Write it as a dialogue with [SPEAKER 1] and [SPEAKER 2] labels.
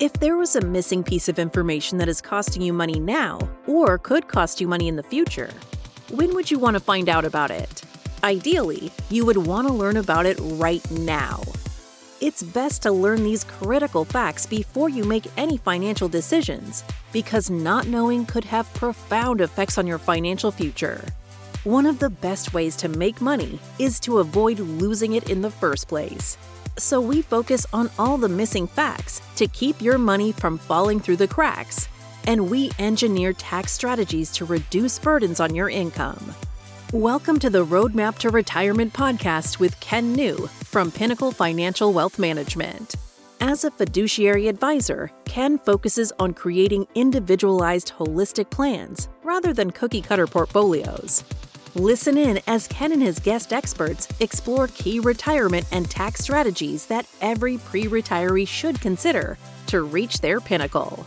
[SPEAKER 1] If there was a missing piece of information that is costing you money now, or could cost you money in the future, when would you want to find out about it? Ideally, you would want to learn about it right now. It's best to learn these critical facts before you make any financial decisions, because not knowing could have profound effects on your financial future. One of the best ways to make money is to avoid losing it in the first place. So we focus on all the missing facts to keep your money from falling through the cracks. And we engineer tax strategies to reduce burdens on your income. Welcome to the Roadmap to Retirement podcast with Ken New from Pinnacle Financial Wealth Management. As a fiduciary advisor, Ken focuses on creating individualized holistic plans rather than cookie cutter portfolios. Listen in as Ken and his guest experts explore key retirement and tax strategies that every pre retiree should consider to reach their pinnacle.